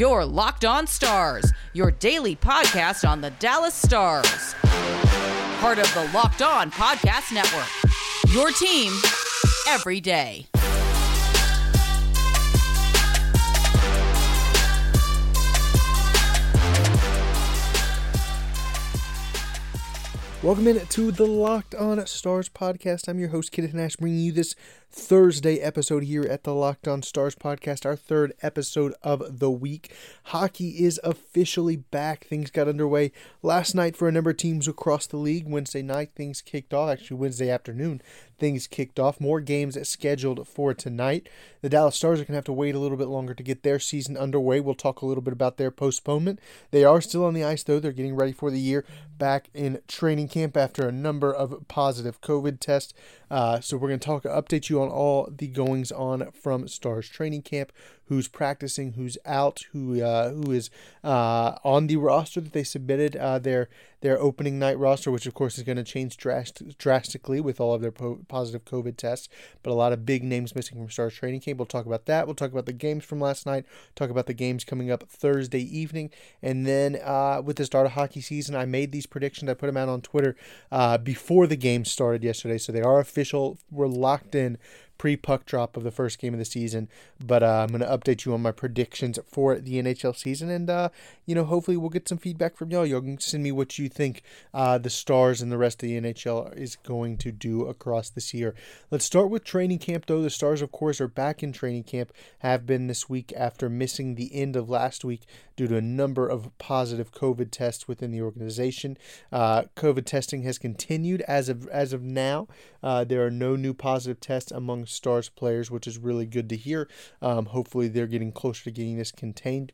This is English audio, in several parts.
Your Locked On Stars, your daily podcast on the Dallas Stars. Part of the Locked On Podcast Network. Your team every day. Welcome in to the Locked On Stars podcast. I'm your host, Kenneth Nash, bringing you this Thursday episode here at the Locked On Stars podcast, our third episode of the week. Hockey is officially back. Things got underway last night for a number of teams across the league. Wednesday night, things kicked off. Actually, Wednesday afternoon, things kicked off. More games scheduled for tonight. The Dallas Stars are going to have to wait a little bit longer to get their season underway. We'll talk a little bit about their postponement. They are still on the ice, though. They're getting ready for the year back in training camp after a number of positive COVID tests. Uh, so we're going to talk, update you on all the goings on from Stars training camp, who's practicing, who's out, who uh, who is uh, on the roster that they submitted uh, their their opening night roster, which of course is going to change drast- drastically with all of their po- positive COVID tests. But a lot of big names missing from Stars training camp. We'll talk about that. We'll talk about the games from last night. Talk about the games coming up Thursday evening, and then uh, with the start of hockey season, I made these predictions. I put them out on Twitter uh, before the game started yesterday, so they are official. We're locked in pre puck drop of the first game of the season. But uh, I'm going to update you on my predictions for the NHL season. And, uh, you know, hopefully we'll get some feedback from y'all. Y'all can send me what you think uh, the Stars and the rest of the NHL is going to do across this year. Let's start with training camp, though. The Stars, of course, are back in training camp, have been this week after missing the end of last week due to a number of positive COVID tests within the organization. Uh, COVID testing has continued as of as of now. Uh, there are no new positive tests among Stars players, which is really good to hear. Um, hopefully, they're getting closer to getting this contained.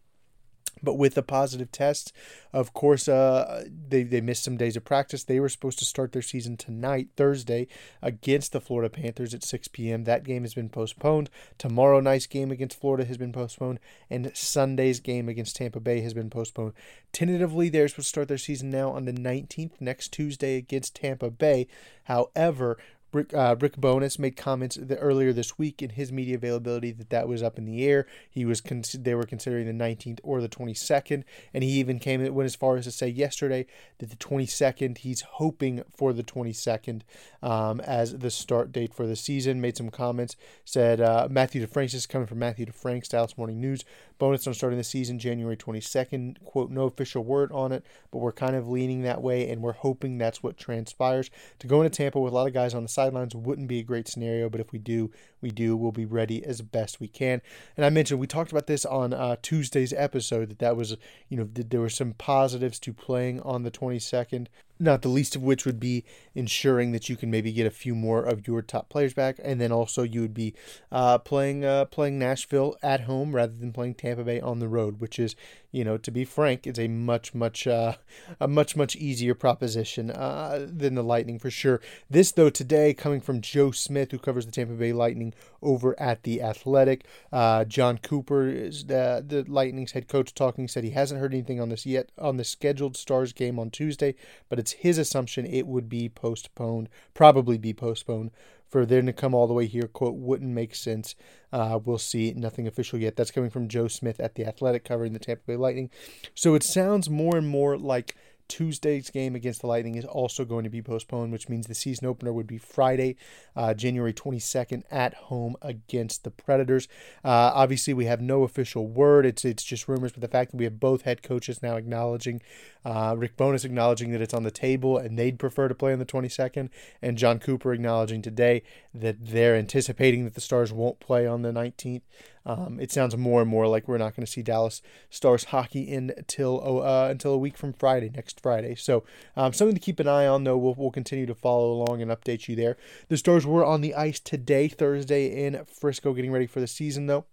But with the positive tests, of course, uh, they, they missed some days of practice. They were supposed to start their season tonight, Thursday, against the Florida Panthers at 6 p.m. That game has been postponed. Tomorrow night's game against Florida has been postponed. And Sunday's game against Tampa Bay has been postponed. Tentatively, they're supposed to start their season now on the 19th, next Tuesday against Tampa Bay. However, Rick, uh, Rick Bowness made comments earlier this week in his media availability that that was up in the air. He was con- they were considering the 19th or the 22nd, and he even came went as far as to say yesterday that the 22nd he's hoping for the 22nd um, as the start date for the season. Made some comments, said uh, Matthew DeFranks is coming from Matthew DeFranks, Dallas Morning News. Bowness on starting the season January 22nd. Quote, no official word on it, but we're kind of leaning that way, and we're hoping that's what transpires. To go into Tampa with a lot of guys on the sidelines wouldn't be a great scenario, but if we do, we do. We'll be ready as best we can. And I mentioned we talked about this on uh, Tuesday's episode that that was, you know, there were some positives to playing on the 22nd not the least of which would be ensuring that you can maybe get a few more of your top players back, and then also you would be uh, playing uh, playing Nashville at home rather than playing Tampa Bay on the road, which is, you know, to be frank, is a much much uh, a much much easier proposition uh, than the Lightning for sure. This though today coming from Joe Smith, who covers the Tampa Bay Lightning over at the Athletic, uh, Jon Cooper is the the Lightning's head coach talking said he hasn't heard anything on this yet on the scheduled Stars game on Tuesday, but it's his assumption it would be postponed, probably be postponed. For them to come all the way here, quote, wouldn't make sense. Uh, we'll see. Nothing official yet. That's coming from Joe Smith at The Athletic covering the Tampa Bay Lightning. So it sounds more and more like Tuesday's game against the Lightning is also going to be postponed, which means the season opener would be Friday, uh, January 22nd at home against the Predators. Uh, obviously, we have no official word. It's it's just rumors, but the fact that we have both head coaches now acknowledging, uh, Rick Bowness acknowledging that it's on the table and they'd prefer to play on the 22nd, and Jon Cooper acknowledging today that they're anticipating that the Stars won't play on the 19th. Um, it sounds more and more like we're not going to see Dallas Stars hockey until oh, uh, until a week from Friday, next Friday. So um, something to keep an eye on, though. We'll, we'll continue to follow along and update you there. The Stars were on the ice today, Thursday, in Frisco, getting ready for the season, though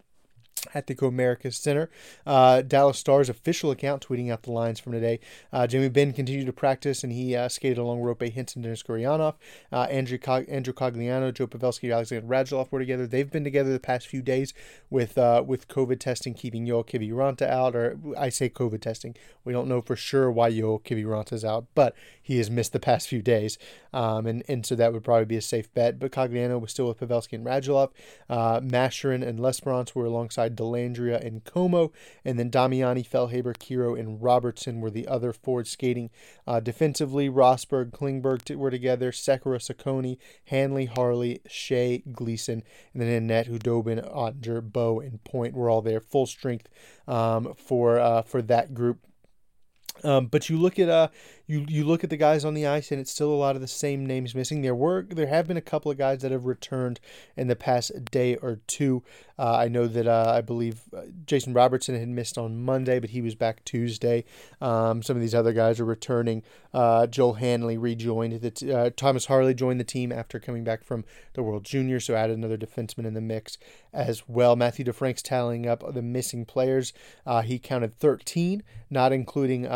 at the Comerica Center. Uh, Dallas Stars official account tweeting out the lines from today. Uh, Jamie Benn continued to practice and he uh, skated along Roope Hintz, Denis Gurianov. Uh, Andrew, Cog- Andrew Cogliano, Joe Pavelski, Alexander Radulov were together. They've been together the past few days with uh, with COVID testing keeping Joel Kiviranta out. Or I say COVID testing. We don't know for sure why Joel Kiviranta's out, but he has missed the past few days. Um, and, and so that would probably be a safe bet. But Cogliano was still with Pavelski and Radulov. Uh, and L'Esperance were alongside Dellandrea and Comeau. And then Damiani, Felhaber, Kero, and Robertson were the other forward skating. Uh, defensively, Rosberg, Klingberg were together, Sekera, Cecconi, Hanley, Harley, Skjei, Gleason, and then in net, Khudobin, Oettinger, Bow, and Point were all there, full strength um, for uh, for that group. Um, but you look at uh, you you look at the guys on the ice, and it's still a lot of the same names missing. There were there have been a couple of guys that have returned in the past day or two. Uh, I know that uh, I believe uh, Jason Robertson had missed on Monday, but he was back Tuesday. Um, some of these other guys are returning. Uh, Joel Hanley rejoined. The t- uh, Thomas Harley joined the team after coming back from the World Junior, so added another defenseman in the mix as well. Matthew DeFranks tallying up the missing players. Uh, he counted 13, not including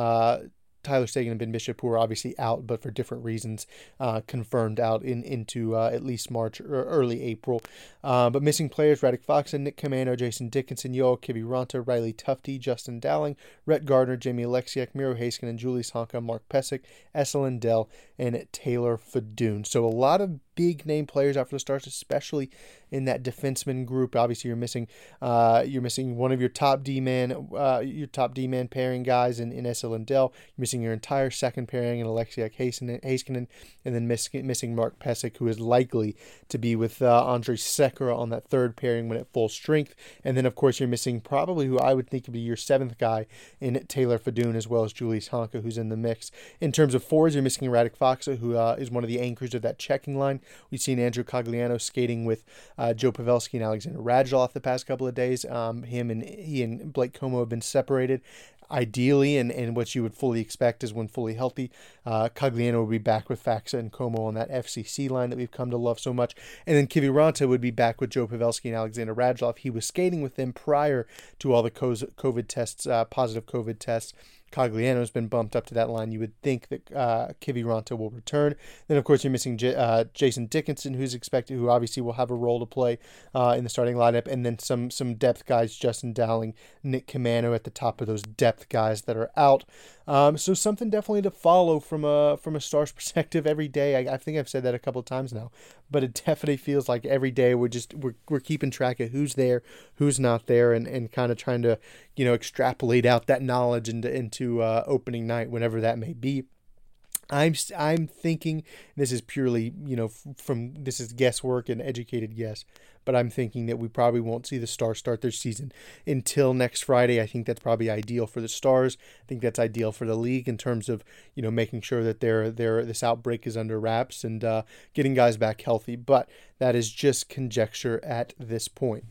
Tyler Seguin and Ben Bishop, who are obviously out, but for different reasons, uh, confirmed out in into uh, at least March or early April. Uh, but missing players: Radek and Nick Caamano, Jason Dickinson, Yoel Kiviranta, Riley Tufte, Justin Dowling, Rhett Gardner, Jamie Oleksiak, Miro Heiskanen, and Julius Honka, Mark Pysyk, Esa Dell, and Taylor Fedun. So a lot of big name players out for the Stars, especially in that defenseman group. Obviously, you're missing uh, you're missing one of your top D man uh, your top D man pairing guys in, in Esa Lindell. You're missing your entire second pairing in Oleksiak Heiskanen, and then miss, missing Mark Pysyk, who is likely to be with uh, Andrej Sekera on that third pairing when at full strength. And then, of course, you're missing probably who I would think would be your seventh guy in Taylor Fedun, as well as Julius Honka, who's in the mix. In terms of forwards, you're missing Radek Faksa, who uh, is one of the anchors of that checking line. We've seen Andrew Cogliano skating with uh, Joe Pavelski and Alexander Radulov the past couple of days. Um, him and he and Blake Comeau have been separated ideally and, and what you would fully expect is when fully healthy. Uh, Cogliano would be back with Faksa and Comeau on that FCC line that we've come to love so much. And then Kiviranta would be back with Joe Pavelski and Alexander Radulov. He was skating with them prior to all the COVID tests, uh, positive COVID tests. Cogliano's been bumped up to that line. You would think that uh, Kiviranta will return. Then, of course, you're missing J- uh, Jason Dickinson, who's expected, who obviously will have a role to play uh, in the starting lineup, and then some some depth guys, Justin Dowling, Nick Caamano at the top of those depth guys that are out. Um, so something definitely to follow from a from a Stars perspective every day. I, I think I've said that a couple times now, but it definitely feels like every day we're just we're, we're keeping track of who's there, who's not there, and, and kind of trying to you know extrapolate out that knowledge into into uh, opening night whenever that may be. I'm I'm thinking this is purely you know from this is guesswork and educated guess, but I'm thinking that we probably won't see the Stars start their season until next Friday. I think that's probably ideal for the Stars. I think that's ideal for the league in terms of you know making sure that their their this outbreak is under wraps and uh, getting guys back healthy. But that is just conjecture at this point.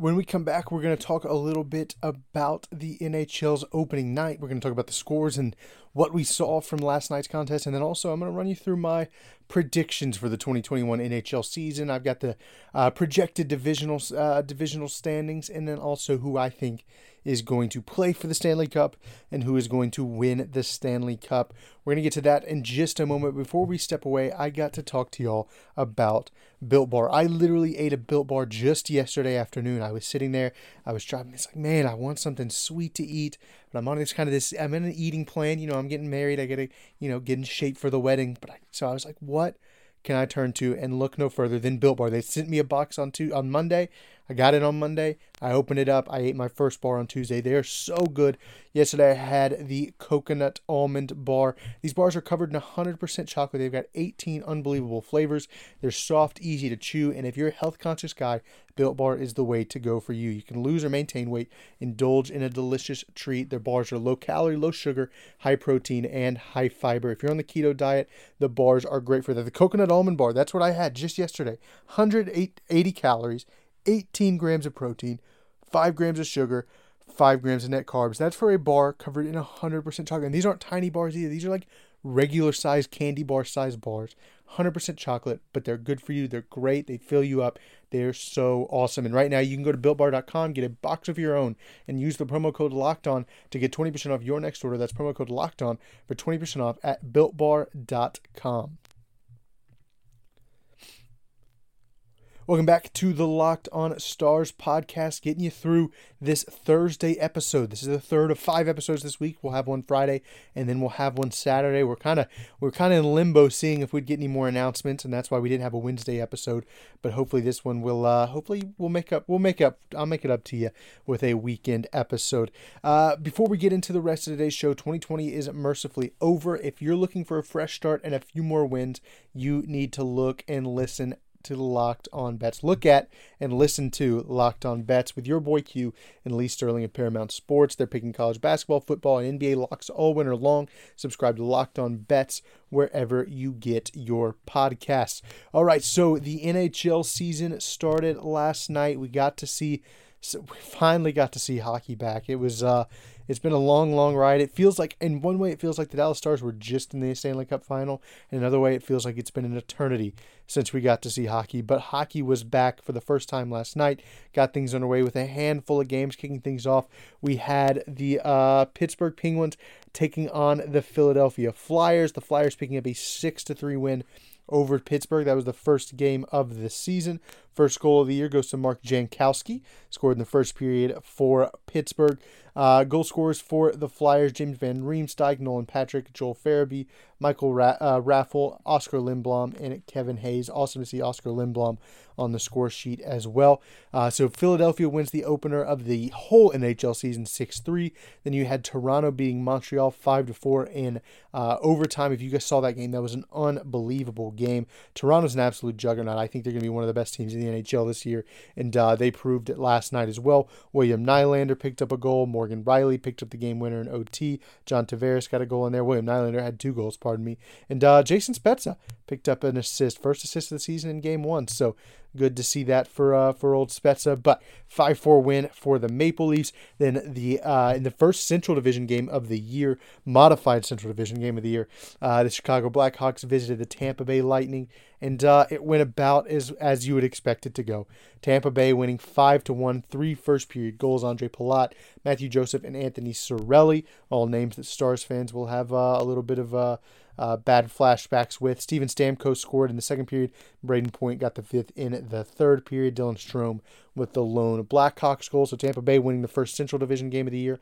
When we come back, we're going to talk a little bit about the NHL's opening night. We're going to talk about the scores and what we saw from last night's contest. And then also, I'm going to run you through my predictions for the 2021 NHL season. I've got the uh, projected divisional uh, divisional standings, and then also who I think is going to play for the Stanley Cup and who is going to win the Stanley Cup. We're going to get to that in just a moment. Before we step away, I got to talk to y'all about Built Bar. I literally ate a Built Bar just yesterday afternoon. I was sitting there, I was driving. It's like, man, I want something sweet to eat. But I'm on this kind of this, I'm in an eating plan. You know, I'm getting married. I got to, you know, get in shape for the wedding. But I, so I was like, what? can I turn to and look no further than Built Bar? They sent me a box on two, on Monday. I got it on Monday. I opened it up. I ate my first bar on Tuesday. They are so good. Yesterday I had the coconut almond bar. These bars are covered in 100% chocolate. They've got 18 unbelievable flavors. They're soft, easy to chew, and if you're a health conscious guy, Built Bar is the way to go for you. You can lose or maintain weight, indulge in a delicious treat. Their bars are low calorie, low sugar, high protein, and high fiber. If you're on the keto diet, the bars are great for that. The coconut almond bar, that's what I had just yesterday. 180 calories, 18 grams of protein, 5 grams of sugar, 5 grams of net carbs. That's for a bar covered in 100% chocolate. And these aren't tiny bars either. These are like regular size candy bar size bars. 100% chocolate, but they're good for you. They're great. They fill you up. They're so awesome. And right now, you can go to builtbar.com, get a box of your own, and use the promo code Locked On to get 20% off your next order. That's promo code Locked On for 20% off at builtbar.com. Welcome back to the Locked On Stars podcast, getting you through this Thursday episode. This is the third of five episodes this week. We'll have one Friday, and then we'll have one Saturday. We're kind of we're kind of in limbo, seeing if we'd get any more announcements, and that's why we didn't have a Wednesday episode. But hopefully, this one will uh, hopefully we'll make up. We'll make up. I'll make it up to you with a weekend episode. Uh, before we get into the rest of today's show, 2020 is mercifully over. If you're looking for a fresh start and a few more wins, you need to look and listen to Locked On Bets. Look at and listen to Locked On Bets with your boy Q and Lee Sterling at Paramount Sports. They're picking college basketball, football, and NBA locks all winter long. Subscribe to Locked On Bets wherever you get your podcasts. All right, so the NHL season started last night. We got to see so we finally got to see hockey back. It was uh it's been a long, long ride. It feels like, in one way, it feels like the Dallas Stars were just in the Stanley Cup final. In another way, it feels like it's been an eternity since we got to see hockey. But hockey was back for the first time last night. Got things underway with a handful of games kicking things off. We had the uh, Pittsburgh Penguins taking on the Philadelphia Flyers. The Flyers picking up a six to three win over Pittsburgh. That was the first game of the season. First goal of the year goes to Mark Jankowski, scored in the first period for Pittsburgh. Uh, goal scorers for the Flyers James Van Riemsdyk, Nolan Patrick, Joel Farabee, Michael Ra- uh, Raffl, Oscar Lindblom, and Kevin Hayes. Awesome to see Oscar Lindblom on the score sheet as well. Uh, so Philadelphia wins the opener of the whole NHL season 6 3. Then you had Toronto beating Montreal 5 4 in uh, overtime. If you guys saw that game, that was an unbelievable game. Toronto's an absolute juggernaut. I think they're going to be one of the best teams in the NHL this year, and uh, they proved it last night as well. William Nylander picked up a goal. Morgan Rielly picked up the game winner in OT. John Tavares got a goal in there. William Nylander had two goals, pardon me. And uh, Jason Spezza picked up an assist, first assist of the season in game one. So good to see that for uh, for old Spezza. But 5-4 win for the Maple Leafs. Then the uh, in the first Central Division game of the year, modified Central Division game of the year, uh, the Chicago Blackhawks visited the Tampa Bay Lightning, and uh, it went about as as you would expect it to go. Tampa Bay winning five to one, three first period goals. Andre Palat, Matthew Joseph, and Anthony Cirelli, all names that Stars fans will have uh, a little bit of uh, bad flashbacks with. Steven Stamkos scored in the second period. Brayden Point got the fifth in the third period. Dylan Strome with the lone Blackhawks goal. So Tampa Bay winning the first Central Division game of the year.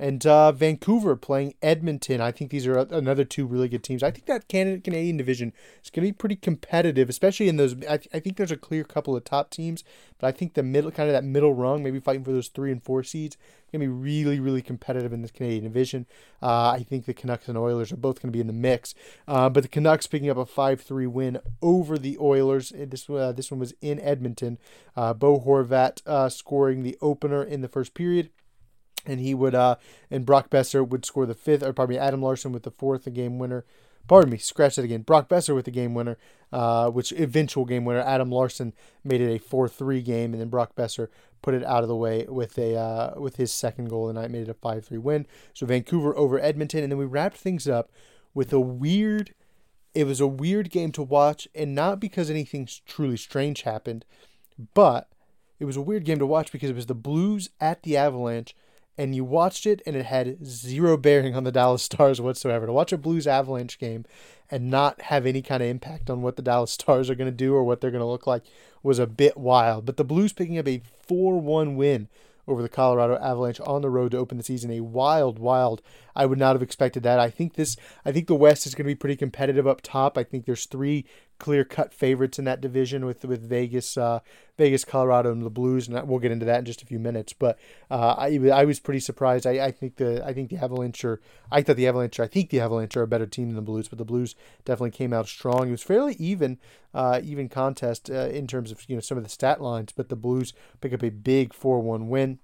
And uh, Vancouver playing Edmonton. I think these are another two really good teams. I think that Canada Canadian division is going to be pretty competitive, especially in those. I, I think there's a clear couple of top teams, but I think the middle, kind of that middle rung, maybe fighting for those three and four seeds, going to be really, really competitive in this Canadian division. Uh, I think the Canucks and Oilers are both going to be in the mix. Uh, but the Canucks picking up a 5 3 win over the Oilers. This, uh, this one was in Edmonton. Uh, Bo Horvat uh, scoring the opener in the first period and he would uh and Brock Boeser would score the fifth, or pardon me, Adam Larsson with the fourth, the game winner. Pardon me, scratch that again. Brock Boeser with the game winner, uh, which eventual game winner. Adam Larsson made it a four-three game, and then Brock Boeser put it out of the way with a uh, with his second goal the night, made it a five-three win. So Vancouver over Edmonton, and then we wrapped things up with a weird. It was a weird game to watch, and not because anything truly strange happened, but it was a weird game to watch because it was the Blues at the Avalanche and you watched it and it had zero bearing on the Dallas Stars whatsoever. To watch a Blues Avalanche game and not have any kind of impact on what the Dallas Stars are going to do or what they're going to look like was a bit wild. But the Blues picking up a 4 1 win over the Colorado Avalanche on the road to open the season. A wild, wild. I would not have expected that. I think this. I think the West is going to be pretty competitive up top. I think there's three clear cut favorites in that division with with Vegas, uh, Vegas, Colorado, and the Blues, and we'll get into that in just a few minutes. But uh, I I was pretty surprised. I, I think the I think the Avalanche are. I thought the Avalanche. I think the Avalanche are a better team than the Blues, but the Blues definitely came out strong. It was fairly even, uh, even contest uh, in terms of you know some of the stat lines, but the Blues pick up a big four one win.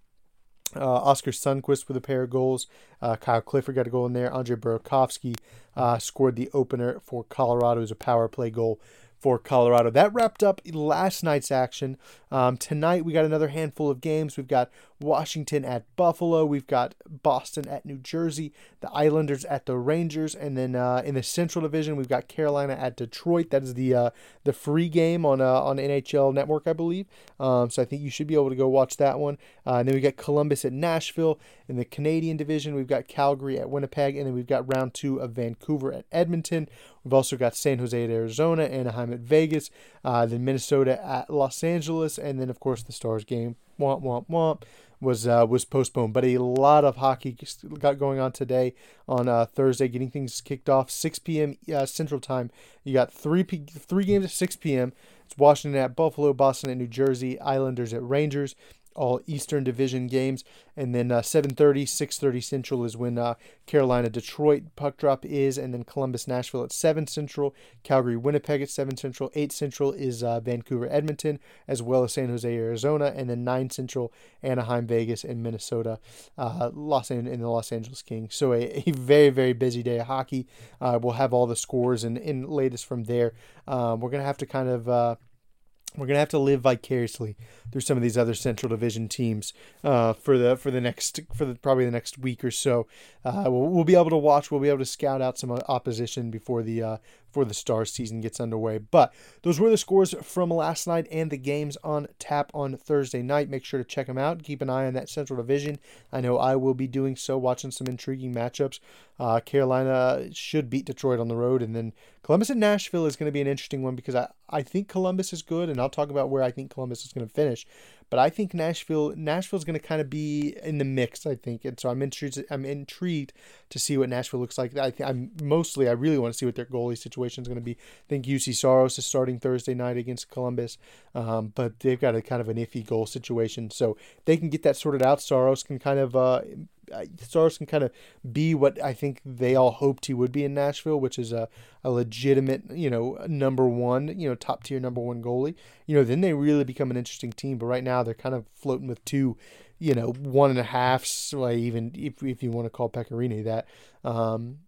Uh, Oskar Sundqvist with a pair of goals. Uh, Kyle Clifford got a goal in there. Andre Burakovsky uh, scored the opener for Colorado as a power play goal for Colorado. That wrapped up last night's action. Um, tonight we got another handful of games. We've got Washington at Buffalo. We've got Boston at New Jersey. The Islanders at the Rangers, and then uh, in the Central Division we've got Carolina at Detroit. That is the uh, the free game on uh, on NHL Network, I believe. Um, so I think you should be able to go watch that one. Uh, and then we got Columbus at Nashville. In the Canadian Division we've got Calgary at Winnipeg, and then we've got round two of Vancouver at Edmonton. We've also got San Jose at Arizona, Anaheim at Vegas, uh, then Minnesota at Los Angeles, and then of course the Stars game. Womp womp womp was uh, was postponed. But a lot of hockey got going on today on uh, Thursday, getting things kicked off 6 p.m. Uh, Central Time. You got three P- three games at 6 p.m. It's Washington at Buffalo, Boston at New Jersey, Islanders at Rangers all Eastern Division games. And then uh, 7:30, 6:30 Central is when uh, Carolina Detroit puck drop is, and then Columbus Nashville at 7 Central, Calgary Winnipeg at 7 Central, 8 Central is uh, Vancouver Edmonton, as well as San Jose Arizona, and then 9 Central Anaheim Vegas and Minnesota, uh, Los Angeles and the Los Angeles Kings. So a, a very very busy day of hockey. Uh, we'll have all the scores and, and latest from there. Um, we're gonna have to kind of uh, we're gonna have to live vicariously through some of these other Central Division teams uh, for the for the next for the probably the next week or so. Uh, we'll, we'll, be able to watch. We'll be able to scout out some opposition before the uh, before the Stars season gets underway. But those were the scores from last night and the games on tap on Thursday night. Make sure to check them out. Keep an eye on that Central Division. I know I will be doing so, watching some intriguing matchups. Uh, Carolina should beat Detroit on the road, and then Columbus and Nashville is going to be an interesting one because I, I think Columbus is good, and I'll talk about where I think Columbus is going to finish. But I think Nashville Nashville's going to kind of be in the mix. I think, and so I'm intrigued. I'm intrigued to see what Nashville looks like. I think I'm mostly I really want to see what their goalie situation is going to be. I think Juuse Saros is starting Thursday night against Columbus, um, but they've got a kind of an iffy goal situation. So they can get that sorted out. Saros can kind of uh, Saros can kind of be what I think they all hoped he would be in Nashville, which is a, a legitimate, you know, number one, you know, top tier number one goalie. You know, then they really become an interesting team. But right now they're kind of floating with two, you know, one and a half, like even if, if you want to call Pekka Rinne that. Um,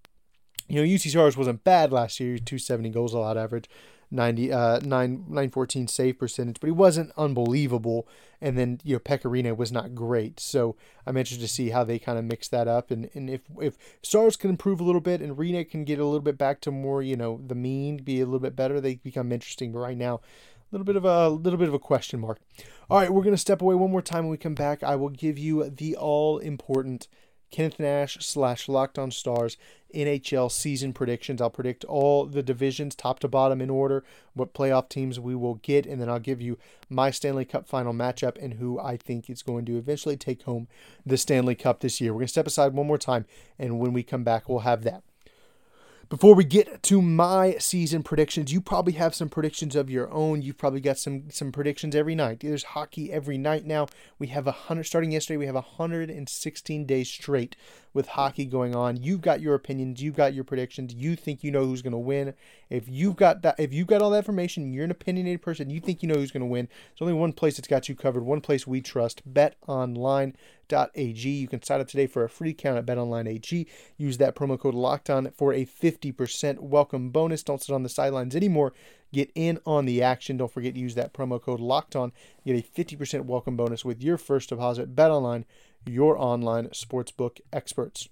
you know, Juuse Saros wasn't bad last year, 270 goals allowed average. 90 uh 9 914 save percentage but he wasn't unbelievable. And then you know Pekka Rinne was not great. So I'm interested to see how they kind of mix that up and and if if Saros can improve a little bit and Rinne can get a little bit back to more you know the mean be a little bit better they become interesting. But right now a little bit of a little bit of a question mark. All right we're going to step away one more time. When we come back I will give you the all important Kenneth Nash slash Locked On Stars NHL season predictions. I'll predict all the divisions, top to bottom in order, what playoff teams we will get, and then I'll give you my Stanley Cup final matchup and who I think is going to eventually take home the Stanley Cup this year. We're going to step aside one more time, and when we come back, we'll have that. Before we get to my season predictions, you probably have some predictions of your own. You've probably got some some predictions every night. There's hockey every night now. We have a hundred starting yesterday. We have 116 days straight with hockey going on. You've got your opinions. You've got your predictions. You think you know who's going to win. If you've got that, if you've got all that information, you're an opinionated person. You think you know who's going to win. There's only one place that's got you covered. One place we trust. Bet online betonline.ag. You can sign up today for a free account at betonline.ag. Use that promo code LOCKEDON for a 50% welcome bonus. Don't sit on the sidelines anymore. Get in on the action. Don't forget to use that promo code LOCKEDON. Get a 50% welcome bonus with your first deposit. BetOnline, your online sportsbook experts.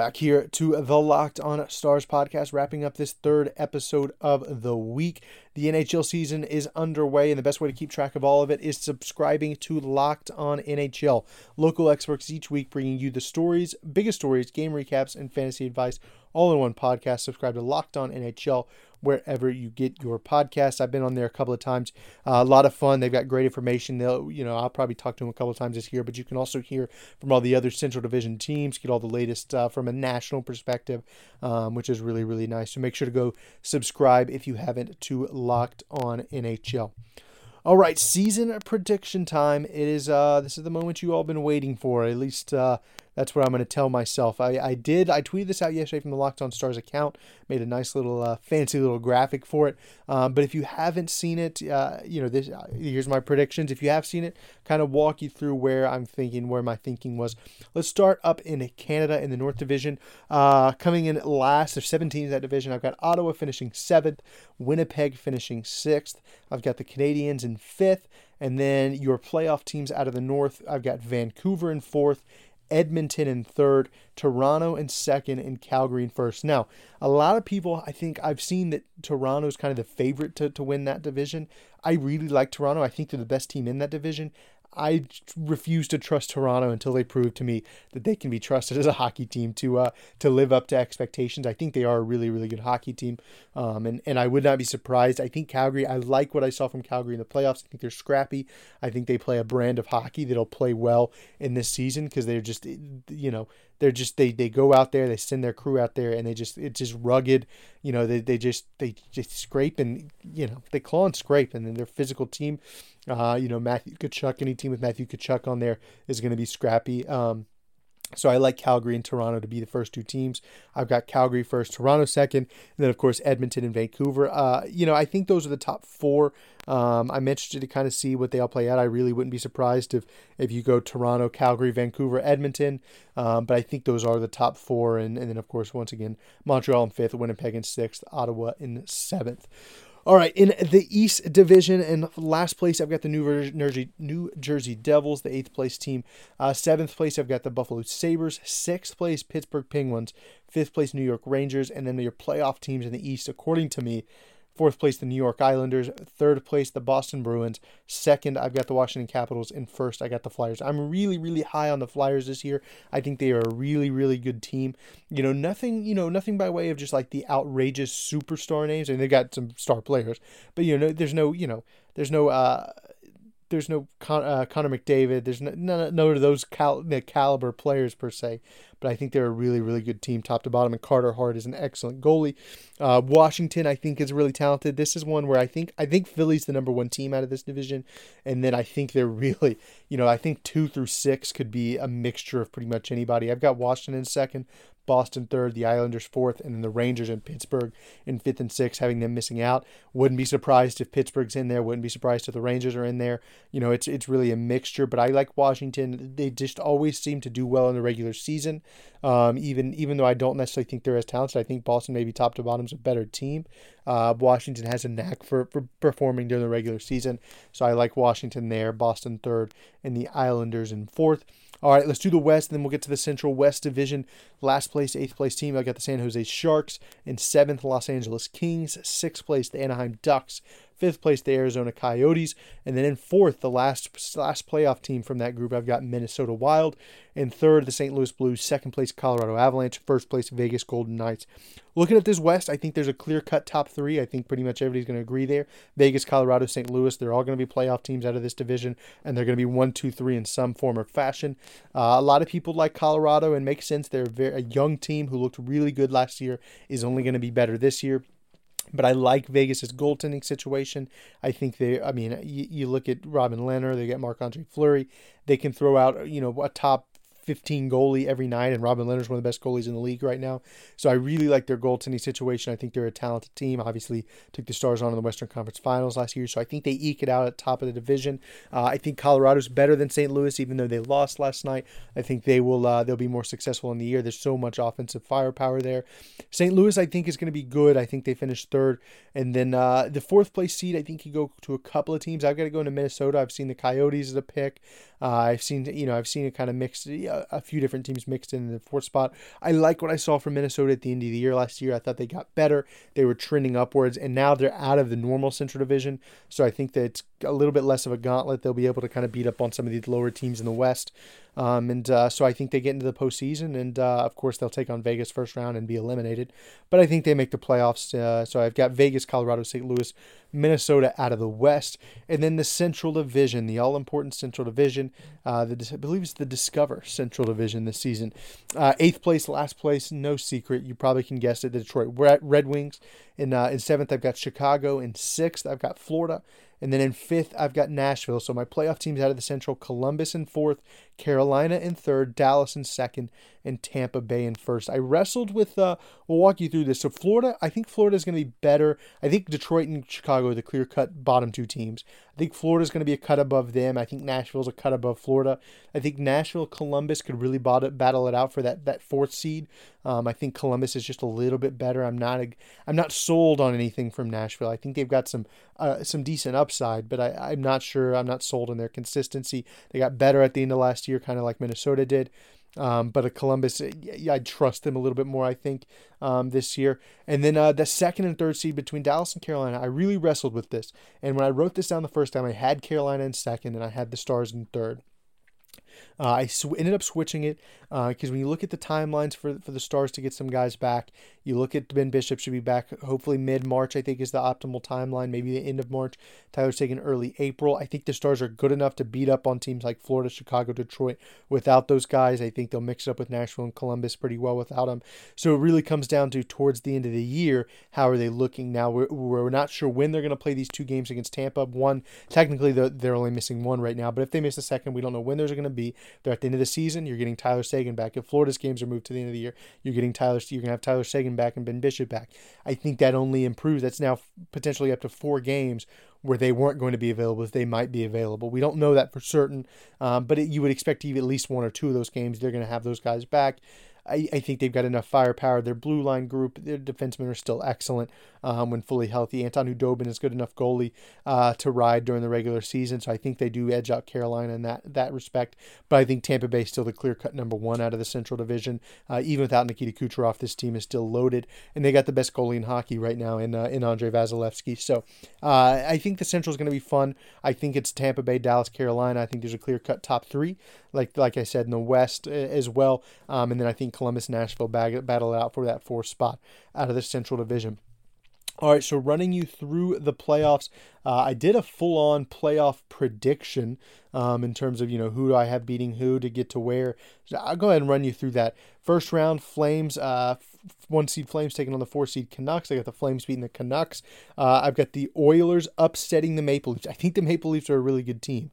Back here to the Locked On Stars podcast, wrapping up this third episode of the week. The NHL season is underway, and the best way to keep track of all of it is subscribing to Locked On NHL. Local experts each week bringing you the stories, biggest stories, game recaps, and fantasy advice all in one podcast. Subscribe to Locked On NHL wherever you get your podcasts. I've been on there a couple of times. Uh, a lot of fun. They've got great information. They'll, you know, I'll probably talk to them a couple of times this year, but you can also hear from all the other Central Division teams, get all the latest uh, from a national perspective, um, which is really, really nice. So make sure to go subscribe if you haven't to Locked On NHL. All right, season prediction time. It is uh this is the moment you all been waiting for. At least uh that's what I'm going to tell myself. I, I did. I tweeted this out yesterday from the Locked On Stars account. Made a nice little uh, fancy little graphic for it. Um, but if you haven't seen it, uh, you know this. Uh, here's my predictions. If you have seen it, kind of walk you through where I'm thinking, where my thinking was. Let's start up in Canada in the North Division. Uh, coming in last, there's 17 in that division. I've got Ottawa finishing seventh, Winnipeg finishing sixth. I've got the Canadiens in fifth. And then your playoff teams out of the North, I've got Vancouver in fourth Edmonton in third, Toronto in second, and Calgary in first. Now, a lot of people, I think I've seen that Toronto is kind of the favorite to, to win that division. I really like Toronto. I think they're the best team in that division. I refuse to trust Toronto until they prove to me that they can be trusted as a hockey team to uh, to live up to expectations. I think they are a really really good hockey team, um, and and I would not be surprised. I think Calgary. I like what I saw from Calgary in the playoffs. I think they're scrappy. I think they play a brand of hockey that'll play well in this season because they're just you know they're just they they go out there they send their crew out there and they just it's just rugged you know they, they just they just scrape and you know they claw and scrape and then their physical team uh you know matthew Tkachuk any team with matthew Tkachuk on there is going to be scrappy. Um so I like Calgary and Toronto to be the first two teams. I've got Calgary first, Toronto second, and then of course Edmonton and Vancouver. Uh, you know, I think those are the top four. Um, I'm interested to kind of see what they all play out. I really wouldn't be surprised if if you go Toronto, Calgary, Vancouver, Edmonton. Um, but I think those are the top four, and, and then of course once again Montreal in fifth, Winnipeg in sixth, Ottawa in seventh. All right, in the East Division, and last place, I've got the New Jersey, New Jersey Devils, the eighth place team. Uh, seventh place, I've got the Buffalo Sabres. Sixth place, Pittsburgh Penguins. Fifth place, New York Rangers. And then your playoff teams in the East, according to me, Fourth place, the New York Islanders. Third place, the Boston Bruins. Second, I've got the Washington Capitals. And first, I got the Flyers. I'm really, really high on the Flyers this year. I think they are a really, really good team. You know, nothing, you know, nothing by way of just like the outrageous superstar names. and they've got some star players, but you know, there's no, you know, there's no, uh, there's no Con- uh, Connor McDavid. There's no, none, none of those cal- caliber players per se. But I think they're a really, really good team, top to bottom. And Carter Hart is an excellent goalie. Uh, Washington, I think, is really talented. This is one where I think I think Philly's the number one team out of this division, and then I think they're really, you know, I think two through six could be a mixture of pretty much anybody. I've got Washington second, Boston third, the Islanders fourth, and then the Rangers and Pittsburgh in fifth and sixth, having them missing out. Wouldn't be surprised if Pittsburgh's in there. Wouldn't be surprised if the Rangers are in there. You know, it's it's really a mixture. But I like Washington. They just always seem to do well in the regular season. Um, even even though I don't necessarily think they're as talented, I think Boston maybe top to bottom's a better team. Uh, Washington has a knack for, for performing during the regular season, so I like Washington there. Boston third, and the Islanders in fourth. All right, let's do the West, and then we'll get to the Central West Division. Last place, eighth place team, I got the San Jose Sharks. In seventh, Los Angeles Kings. Sixth place, the Anaheim Ducks. Fifth place, the Arizona Coyotes. And then in fourth, the last last playoff team from that group, I've got Minnesota Wild. In third, the St. Louis Blues. Second place, Colorado Avalanche. First place, Vegas Golden Knights. Looking at this West, I think there's a clear cut top three. I think pretty much everybody's going to agree there. Vegas, Colorado, St. Louis, they're all going to be playoff teams out of this division, and they're going to be one, two, three in some form or fashion. Uh, a lot of people like Colorado, and makes sense. They're a, very, a young team who looked really good last year, is only going to be better this year. But I like Vegas's goaltending situation. I think they, I mean, you, you look at Robin Lehner, they get Marc Andre Fleury. They can throw out, you know, a top 15 goalie every night, and Robin Lehner's one of the best goalies in the league right now. So I really like their goaltending situation. I think they're a talented team. Obviously, took the Stars on in the Western Conference Finals last year, so I think they eke it out at top of the division. Uh, I think Colorado's better than St. Louis, even though they lost last night. I think they will uh, they'll be more successful in the year. There's so much offensive firepower there. St. Louis, I think, is going to be good. I think they finished third, and then uh, the fourth place seed. I think you go to a couple of teams. I've got to go into Minnesota. I've seen the Coyotes as a pick. Uh, I've seen you know I've seen it kind of mixed a few different teams mixed in the fourth spot. I like what I saw from Minnesota at the end of the year last year. I thought they got better. They were trending upwards, and now they're out of the normal Central Division. So I think that it's a little bit less of a gauntlet. They'll be able to kind of beat up on some of these lower teams in the West. Um, and uh, so I think they get into the postseason, and uh, of course they'll take on Vegas first round and be eliminated. But I think they make the playoffs. Uh, so I've got Vegas, Colorado, St. Louis, Minnesota out of the West, and then the Central Division, the all-important Central Division. Uh, the I believe it's the Discover Central Division this season. Uh, eighth place, last place, no secret. You probably can guess it. The Detroit Red Wings. In uh, in seventh, I've got Chicago. In sixth, I've got Florida. And then in fifth, I've got Nashville. So my playoff teams out of the Central Columbus in fourth, Carolina in third, Dallas in second, and Tampa Bay in first. I wrestled with, uh, we'll walk you through this. So Florida, I think Florida is going to be better. I think Detroit and Chicago are the clear cut bottom two teams. I think Florida is going to be a cut above them. I think Nashville's a cut above Florida. I think Nashville, Columbus could really battle it out for that, that fourth seed. Um, I think Columbus is just a little bit better. I'm not, a, I'm not sold on anything from Nashville. I think they've got some, uh, some decent upside, but I, I'm not sure. I'm not sold on their consistency. They got better at the end of last year, kind of like Minnesota did. Um, but a Columbus, yeah, I'd trust them a little bit more, I think, um, this year. And then uh, the second and third seed between Dallas and Carolina, I really wrestled with this. And when I wrote this down the first time, I had Carolina in second and I had the Stars in third. Uh, I sw- ended up switching it because uh, when you look at the timelines for for the Stars to get some guys back, you look at Ben Bishop should be back hopefully mid March. I think is the optimal timeline. Maybe the end of March. Tyler Seguin early April. I think the Stars are good enough to beat up on teams like Florida, Chicago, Detroit without those guys. I think they'll mix it up with Nashville and Columbus pretty well without them. So it really comes down to towards the end of the year, how are they looking now? We're, we're not sure when they're going to play these two games against Tampa. One technically they're only missing one right now, but if they miss a second, we don't know when those are going to be. They're at the end of the season. You're getting Tyler Seguin back. If Florida's games are moved to the end of the year, you're getting Tyler. You're gonna have Tyler Seguin back and Ben Bishop back. I think that only improves. That's now potentially up to four games where they weren't going to be available. If they might be available, we don't know that for certain. Um, but it, you would expect to at least one or two of those games. They're going to have those guys back. I, I think they've got enough firepower. Their blue line group, their defensemen are still excellent um, when fully healthy. Anton Khudobin is good enough goalie uh, to ride during the regular season, so I think they do edge out Carolina in that that respect. But I think Tampa Bay is still the clear cut number one out of the Central Division. Uh, even without Nikita Kucherov, this team is still loaded, and they got the best goalie in hockey right now in uh, in Andrei Vasilevskiy. So uh, I think the Central is going to be fun. I think it's Tampa Bay, Dallas, Carolina. I think there's a clear cut top three, like like I said in the West as well. Um, and then I think Columbus, Nashville bag, battle out for that fourth spot out of the Central Division. All right, so running you through the playoffs, uh, I did a full-on playoff prediction um, in terms of you know who do I have beating who to get to where. So I'll go ahead and run you through that. First round, Flames, uh, one seed Flames taking on the four seed Canucks. I got the Flames beating the Canucks. Uh, I've got the Oilers upsetting the Maple Leafs. I think the Maple Leafs are a really good team.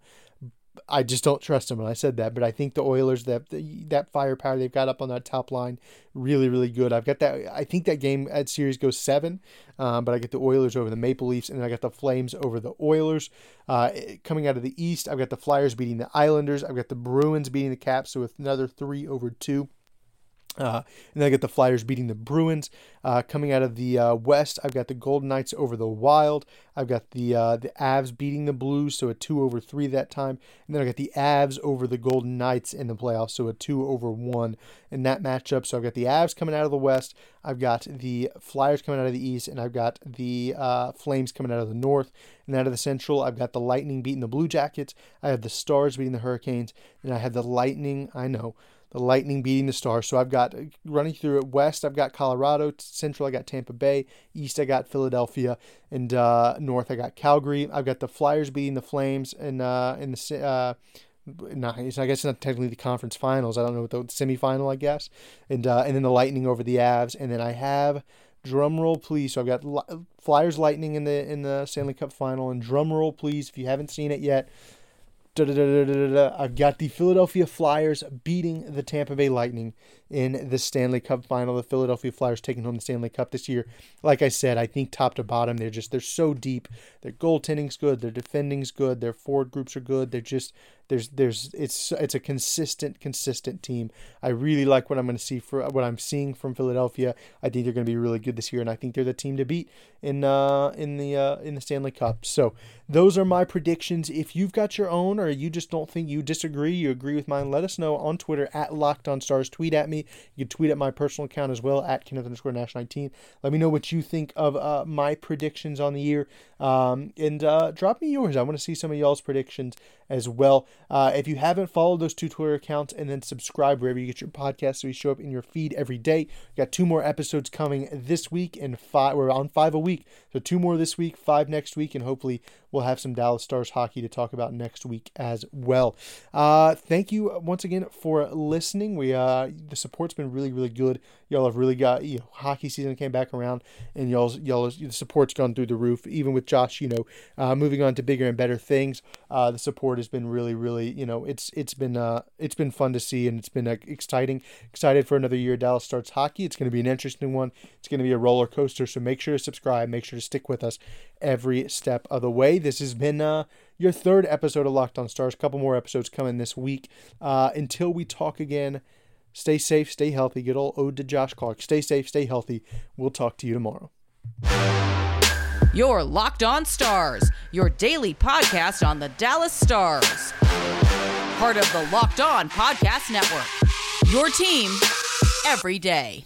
I just don't trust them, and I said that. But I think the Oilers that that firepower they've got up on that top line, really, really good. I've got that. I think that game at series goes seven, um, but I get the Oilers over the Maple Leafs, and I got the Flames over the Oilers. Uh, coming out of the East, I've got the Flyers beating the Islanders. I've got the Bruins beating the Caps, so with another three over two. Uh, and then I get the Flyers beating the Bruins. Uh, coming out of the uh, West, I've got the Golden Knights over the Wild. I've got the uh, the Avs beating the Blues, so a two over three that time. And then I got the Avs over the Golden Knights in the playoffs, so a two over one in that matchup. So I've got the Avs coming out of the West. I've got the Flyers coming out of the East, and I've got the uh, Flames coming out of the North. And out of the Central, I've got the Lightning beating the Blue Jackets. I have the Stars beating the Hurricanes, and I have the Lightning. I know the Lightning beating the Stars. So I've got running through it. West, I've got Colorado. Central, I got Tampa Bay. East, I got Philadelphia, and uh, North, I got Calgary. I've got the Flyers beating the Flames, and uh, in the uh, no, I guess it's not technically the conference finals. I don't know what the semifinal, I guess, and uh, and then the Lightning over the Avs, and then I have drum roll please. So I've got Flyers Lightning in the in the Stanley Cup final, and drum roll please if you haven't seen it yet. I've got the Philadelphia Flyers beating the Tampa Bay Lightning in the Stanley Cup final. The Philadelphia Flyers taking home the Stanley Cup this year. Like I said, I think top to bottom, they're just they're so deep. Their goaltending's good, their defending's good, their forward groups are good. They're just there's there's it's it's a consistent consistent team. I really like what I'm going to see for what I'm seeing from Philadelphia. I think they're going to be really good this year, and I think they're the team to beat in uh in the uh in the Stanley Cup. So those are my predictions. If you've got your own, or you just don't think you disagree, you agree with mine, let us know on Twitter at Locked On Stars. Tweet at me. You can tweet at my personal account as well at Kenneth underscore Nash 19. Let me know what you think of uh, my predictions on the year, um, and uh, drop me yours. I want to see some of y'all's predictions as well. Uh, if you haven't followed those two Twitter accounts and then subscribe wherever you get your podcast so we show up in your feed every day. We got two more episodes coming this week and five. We're on five a week, so two more this week, five next week, and hopefully we'll have some Dallas Stars hockey to talk about next week as well. Uh, thank you once again for listening. We uh, the support's been really really good. Y'all have really got you know hockey season came back around, and y'all's y'all the support's gone through the roof. Even with Josh, you know, uh, moving on to bigger and better things, uh, the support has been really really you know it's it's been uh, it's been fun to see and it's been exciting. Excited for another year Dallas Stars hockey. It's going to be an interesting one. It's going to be a roller coaster. So make sure to subscribe. Make sure to stick with us every step of the way. This has been uh, your third episode of Locked On Stars. A couple more episodes coming this week. Uh, until we talk again, stay safe, stay healthy. Get all ode to Josh Clark. Stay safe, stay healthy. We'll talk to you tomorrow. Your Locked On Stars, your daily podcast on the Dallas Stars. Part of the Locked On Podcast Network. Your team every day.